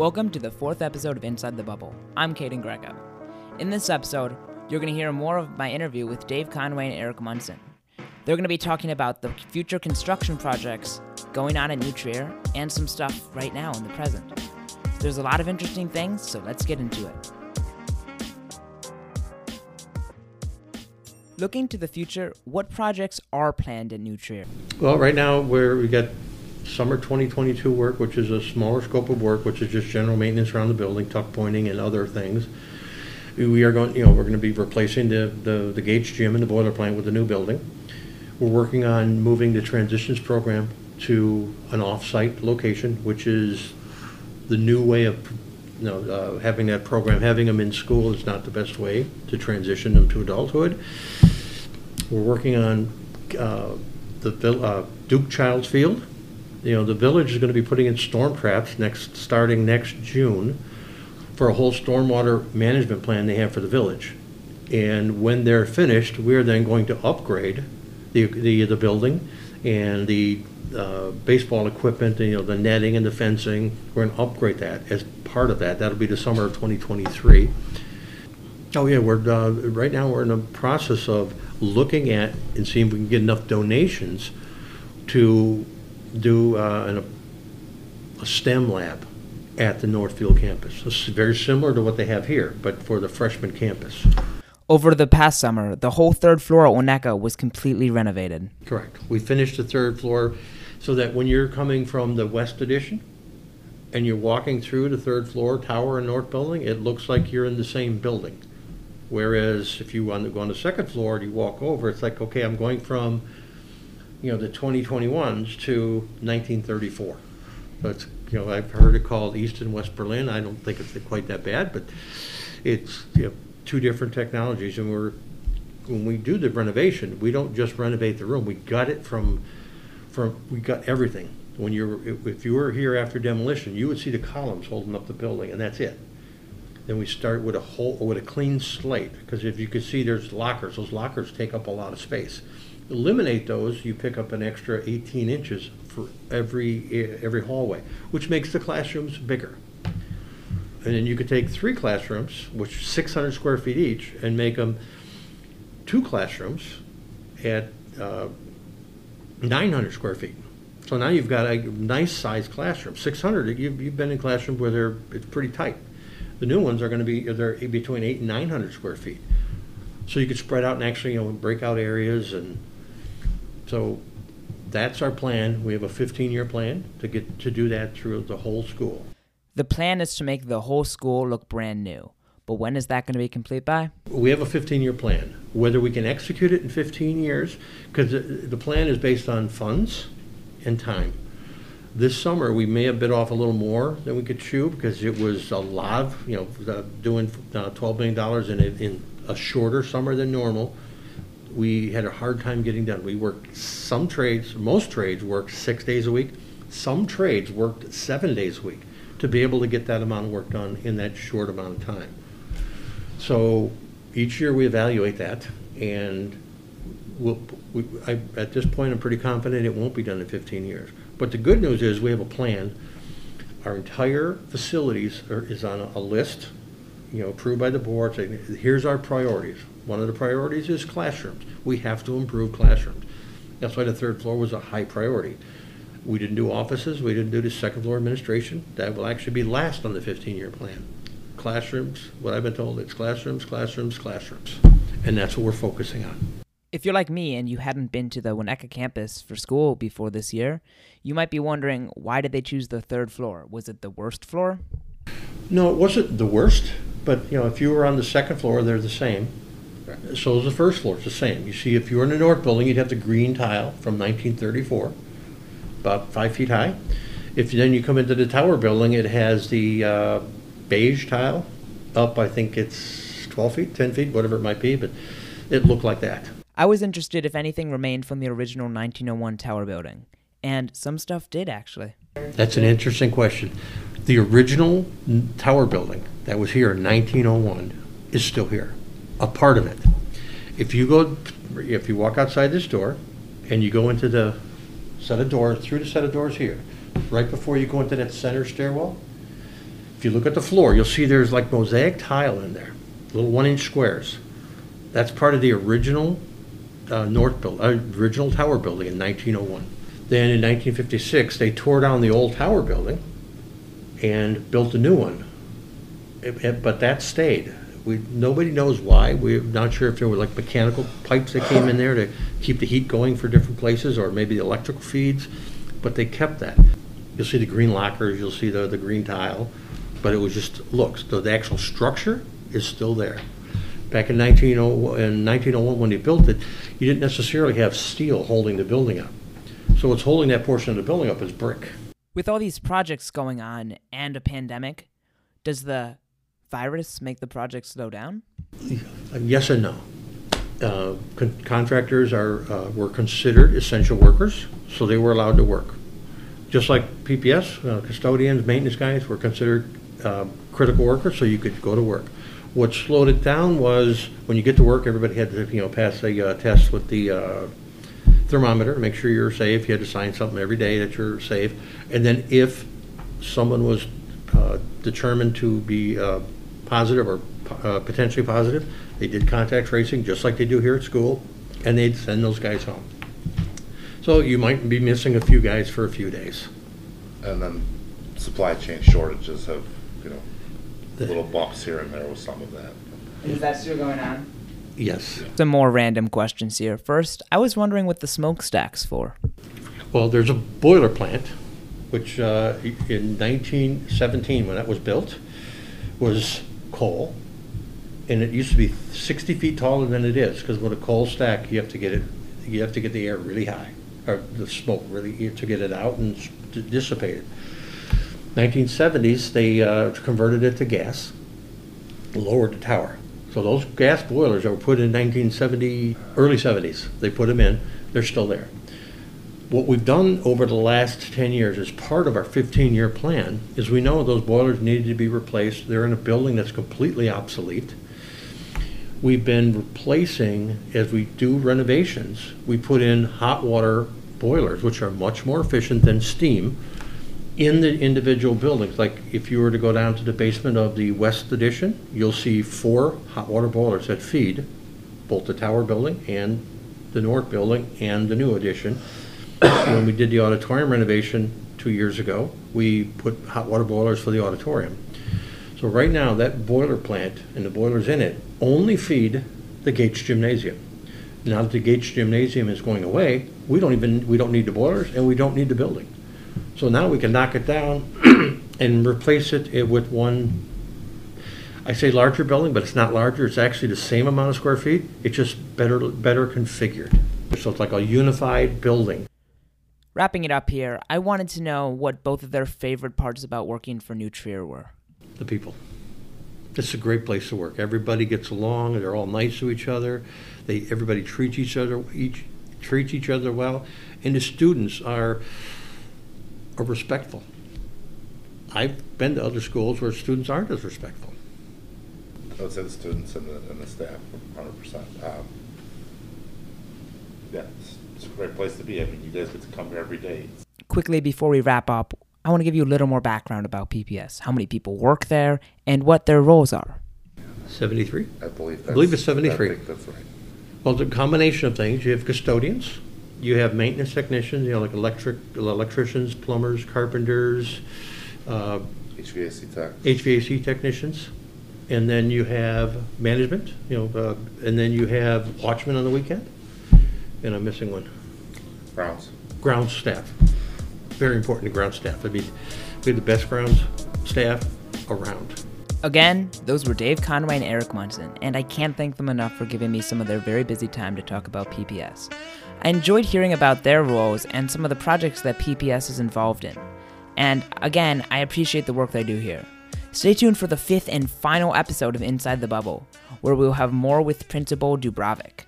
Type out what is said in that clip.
Welcome to the fourth episode of Inside the Bubble. I'm Caden Greco. In this episode, you're going to hear more of my interview with Dave Conway and Eric Munson. They're going to be talking about the future construction projects going on at New Trier and some stuff right now in the present. There's a lot of interesting things, so let's get into it. Looking to the future, what projects are planned at New Trier? Well, right now, we're, we got summer 2022 work, which is a smaller scope of work, which is just general maintenance around the building, tuck pointing and other things. We are going, you know, we're going to be replacing the, the, the Gates Gym and the boiler plant with the new building. We're working on moving the transitions program to an off-site location, which is the new way of, you know, uh, having that program. Having them in school is not the best way to transition them to adulthood. We're working on uh, the uh, Duke Childs Field. You know, the village is going to be putting in storm traps next, starting next June for a whole stormwater management plan they have for the village. And when they're finished, we're then going to upgrade the, the, the building and the uh, baseball equipment, and, you know, the netting and the fencing. We're going to upgrade that as part of that. That'll be the summer of 2023. Oh yeah, we're uh, right now we're in the process of looking at and seeing if we can get enough donations to do uh, an, a STEM lab at the Northfield campus. It's very similar to what they have here, but for the freshman campus. Over the past summer, the whole third floor at Winnetka was completely renovated. Correct. We finished the third floor so that when you're coming from the west addition and you're walking through the third floor tower and north building, it looks like you're in the same building. Whereas if you want to go on the second floor and you walk over, it's like, okay, I'm going from, you know, the 2021s to 1934. So it's, you know, I've heard it called East and West Berlin. I don't think it's quite that bad, but it's you know, two different technologies. And we're, when we do the renovation, we don't just renovate the room. We gut it from, from we got everything. When you're, if you were here after demolition, you would see the columns holding up the building, and that's it. Then we start with a whole, with a clean slate, because if you can see, there's lockers. Those lockers take up a lot of space. Eliminate those, you pick up an extra 18 inches for every every hallway, which makes the classrooms bigger. And then you could take three classrooms, which 600 square feet each, and make them two classrooms at uh, 900 square feet. So now you've got a nice sized classroom. 600, you've, you've been in classrooms where they're it's pretty tight. The new ones are going to be they're between eight and 900 square feet. So you could spread out and actually you know break out areas and so that's our plan. We have a 15-year plan to get to do that through the whole school. The plan is to make the whole school look brand new. But when is that going to be complete by? We have a 15-year plan. Whether we can execute it in 15 years, because the plan is based on funds and time. This summer, we may have bit off a little more than we could chew because it was a lot of, you know, doing uh, $12 million in a, in a shorter summer than normal we had a hard time getting done. We worked some trades, most trades worked six days a week. Some trades worked seven days a week to be able to get that amount of work done in that short amount of time. So each year we evaluate that, and we'll, we, I, at this point, I'm pretty confident it won't be done in 15 years. But the good news is we have a plan. Our entire facilities are, is on a, a list, you know, approved by the board. Saying here's our priorities one of the priorities is classrooms. We have to improve classrooms. That's why the third floor was a high priority. We didn't do offices, we didn't do the second floor administration. That will actually be last on the 15-year plan. Classrooms, what I've been told, it's classrooms, classrooms, classrooms. And that's what we're focusing on. If you're like me and you hadn't been to the Winnetka campus for school before this year, you might be wondering why did they choose the third floor? Was it the worst floor? No, it wasn't the worst, but you know, if you were on the second floor, they're the same. So is the first floor, it's the same. You see, if you were in the north building, you'd have the green tile from 1934, about five feet high. If then you come into the tower building, it has the uh, beige tile up, I think it's 12 feet, 10 feet, whatever it might be, but it looked like that. I was interested if anything remained from the original 1901 tower building, and some stuff did actually. That's an interesting question. The original tower building that was here in 1901 is still here a part of it. If you go, if you walk outside this door and you go into the set of doors, through the set of doors here, right before you go into that center stairwell, If you look at the floor, you'll see there's like mosaic tile in there, little one-inch squares. That's part of the original uh, north build, uh, original tower building in 1901. Then in 1956, they tore down the old tower building and built a new one. It- it- but that stayed. We, nobody knows why. We're not sure if there were like mechanical pipes that came in there to keep the heat going for different places, or maybe the electrical feeds, but they kept that. You'll see the green lockers, you'll see the, the green tile, but it was just looks. The, the actual structure is still there. Back in 1901, in 1901, when they built it, you didn't necessarily have steel holding the building up. So what's holding that portion of the building up is brick. With all these projects going on and a pandemic, does the virus make the project slow down? Uh, Yes and no. Uh, con- Contractors are, uh, were considered essential workers, so they were allowed to work. Just like PPS, uh, custodians, maintenance guys were considered uh, critical workers, so you could go to work. What slowed it down was, when you get to work, everybody had to, you know, pass a uh, test with the thermometer, make sure you're safe. You had to sign something every day that you're safe. And then if someone was determined to be positive or uh, potentially positive, they did contact tracing, just like they do here at school, and they'd send those guys home. So you might be missing a few guys for a few days. And then supply chain shortages have, you know, little bumps here and there with some of that. Is that still going on? Yes. Some more random questions here. First, I was wondering what the smokestack's for. Well, there's a boiler plant, which uh, in 1917, when that was built, was coal. And it used to be 60 feet taller than it is, because with a coal stack, you have to get it, you have to get the air really high, or the smoke really, to get it out and dissipate it. 1970s, they uh, converted it to gas, lowered the tower. So those gas boilers that were put in 1970, early 70s, they put them in, they're still there. What we've done over the last 10 years as part of our 15-year plan is we know those boilers needed to be replaced. They're in a building that's completely obsolete. We've been replacing, as we do renovations, we put in hot water boilers, which are much more efficient than steam, in the individual buildings. Like if you were to go down to the basement of the West Addition, you'll see four hot water boilers that feed both the tower building and the north building and the new addition. When we did the auditorium renovation two years ago, we put hot water boilers for the auditorium. So right now, that boiler plant and the boilers in it only feed the Gates Gymnasium. Now that the Gates Gymnasium is going away, we don't even, we don't need the boilers and we don't need the building. So now we can knock it down and replace it i- with one, I say larger building, but it's not larger, it's actually the same amount of square feet, it's just better, better configured. So it's like a unified building. Wrapping it up here, I wanted to know what both of their favorite parts about working for New Trier were. the people. It's a great place to work. Everybody gets along. They're all nice to each other. They everybody treats each other each treats each other well, and the students are are respectful. I've been to other schools where students aren't as respectful. I would say the students and the, and the staff, hundred percent. Um, Yeah, it's, it's a great place to be. I mean, you guys get to come here every day. Quickly before we wrap up, I want to give you a little more background about PPS, how many people work there, and what their roles are. Seventy-three. I believe that's. I believe it's 73. I think that's right. Well, it's a combination of things. You have custodians, you have maintenance technicians, you know, like electric electricians, plumbers, carpenters, uh, HVAC tech. HVAC technicians, and then you have management, you know, uh, and then you have watchmen on the weekend, and I'm missing one, Grounds. ground staff. Very important to ground staff. I mean, we have the best grounds staff around. Again, those were Dave Conway and Eric Munson, and I can't thank them enough for giving me some of their very busy time to talk about PPS. I enjoyed hearing about their roles and some of the projects that PPS is involved in. And again, I appreciate the work they do here. Stay tuned for the fifth and final episode of Inside the Bubble, where we'll have more with Principal Dubravec.